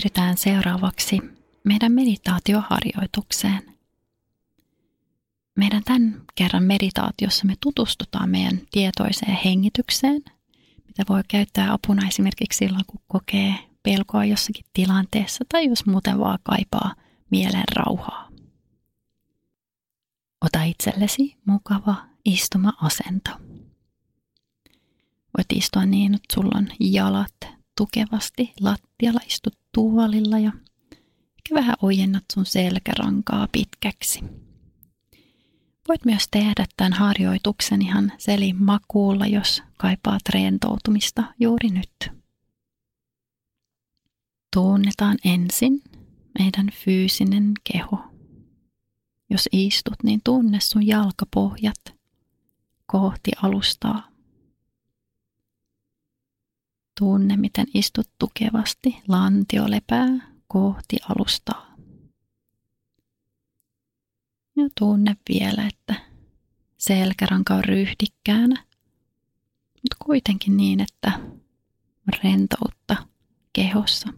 Siirrytään seuraavaksi meidän meditaatioharjoitukseen. Meidän tämän kerran meditaatiossa me tutustutaan meidän tietoiseen hengitykseen, mitä voi käyttää apuna esimerkiksi silloin, kun kokee pelkoa jossakin tilanteessa tai jos muuten vaan kaipaa mielen rauhaa. Ota itsellesi mukava istuma-asento. Voit istua niin, että sulla on jalat tukevasti lattialla, istut tuolilla ja ehkä vähän ojennat sun selkärankaa pitkäksi. Voit myös tehdä tämän harjoituksen ihan selin makuulla, jos kaipaat rentoutumista juuri nyt. Tunnetaan ensin meidän fyysinen keho. Jos istut, niin tunne sun jalkapohjat kohti alustaa. Tunne, miten istut tukevasti, lantio lepää kohti alustaa. Ja tunne vielä, että selkäranka on ryhdikkäänä, mutta kuitenkin niin, että rentoutta kehossa.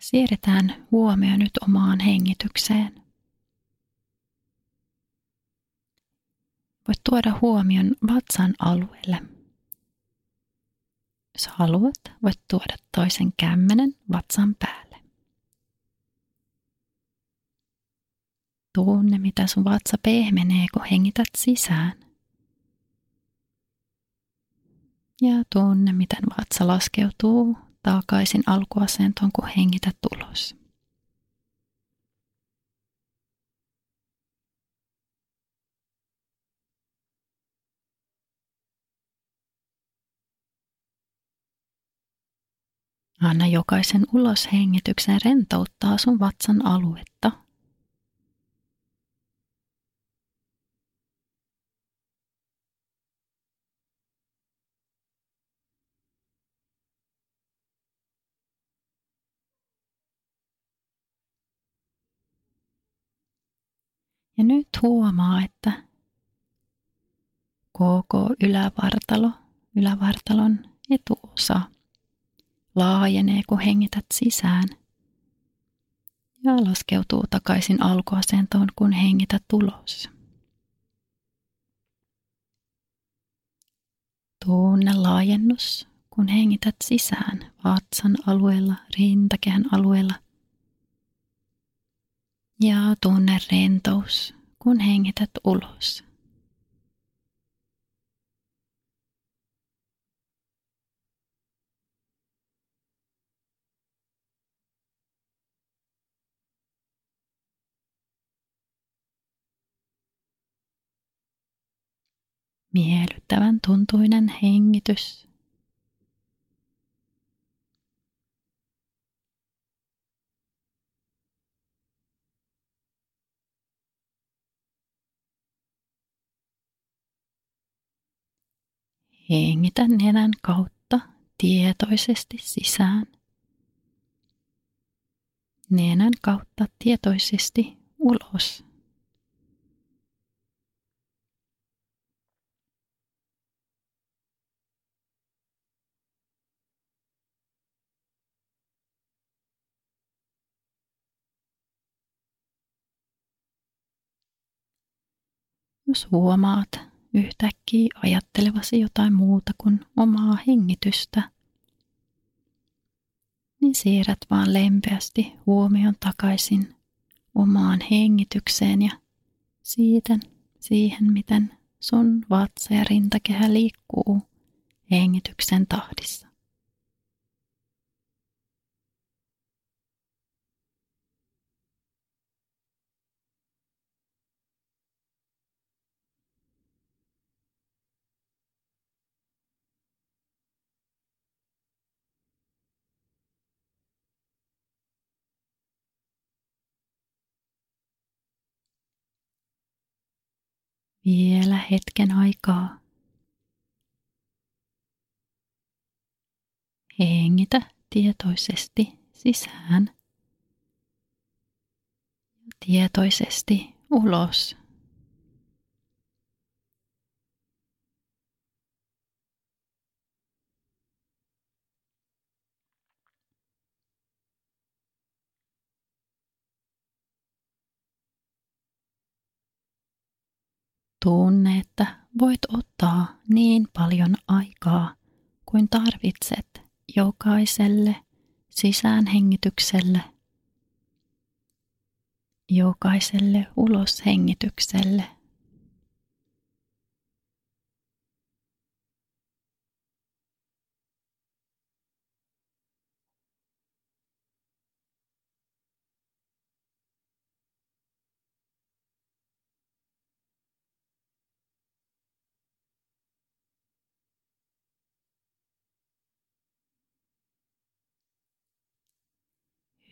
Siirretään huomio nyt omaan hengitykseen. Voit tuoda huomion vatsan alueelle. Jos haluat, voit tuoda toisen kämmenen vatsan päälle. Tunne, mitä sun vatsa pehmenee, kun hengität sisään. Ja tunne, miten vatsa laskeutuu takaisin alkuasentoon, kun hengität ulos. Anna jokaisen uloshengityksen rentouttaa sun vatsan aluetta. Ja nyt huomaa, että koko ylävartalo, ylävartalon etuosa laajenee, kun hengität sisään ja laskeutuu takaisin alkuasentoon, kun hengität ulos. Tunne laajennus, kun hengität sisään vatsan alueella, rintakehän alueella. Ja tunne rentous, kun hengität ulos. Miellyttävän tuntuinen hengitys. Hengitä nenän kautta tietoisesti sisään. Nenän kautta tietoisesti ulos. Jos huomaat yhtäkkiä ajattelevasi jotain muuta kuin omaa hengitystä, niin siirrät vaan lempeästi huomion takaisin omaan hengitykseen ja siitä siihen, miten sun vatsa ja rintakehä liikkuu hengityksen tahdissa. Vielä hetken aikaa. Hengitä tietoisesti sisään tietoisesti ulos. Tunne, että voit ottaa niin paljon aikaa kuin tarvitset jokaiselle sisäänhengitykselle, jokaiselle uloshengitykselle.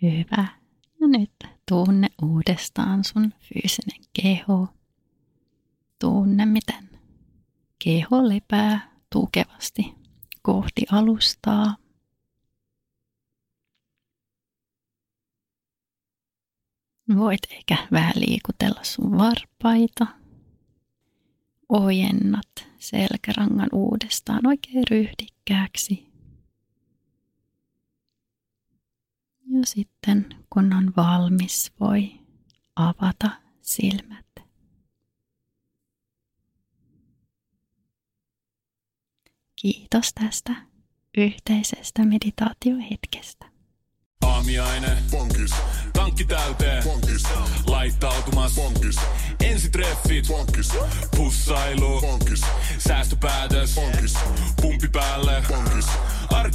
Hyvä. Ja nyt tunne uudestaan sun fyysinen keho. Tunne, miten keho lepää tukevasti kohti alustaa. Voit ehkä vähän liikutella sun varpaita. Ojennat selkärangan uudestaan oikein ryhdikkääksi Ja sitten kun on valmis, voi avata silmät. Kiitos tästä yhteisestä meditaatiohetkestä. Aamiaine. Bonkis. Tankki täyteen. Bonkis. Laittautumas. Bonkis. Ensitreffit. Bonkis. Pussailu. Bonkis. Säästöpäätös. Bonkis. Pumpi päälle. Bonkis.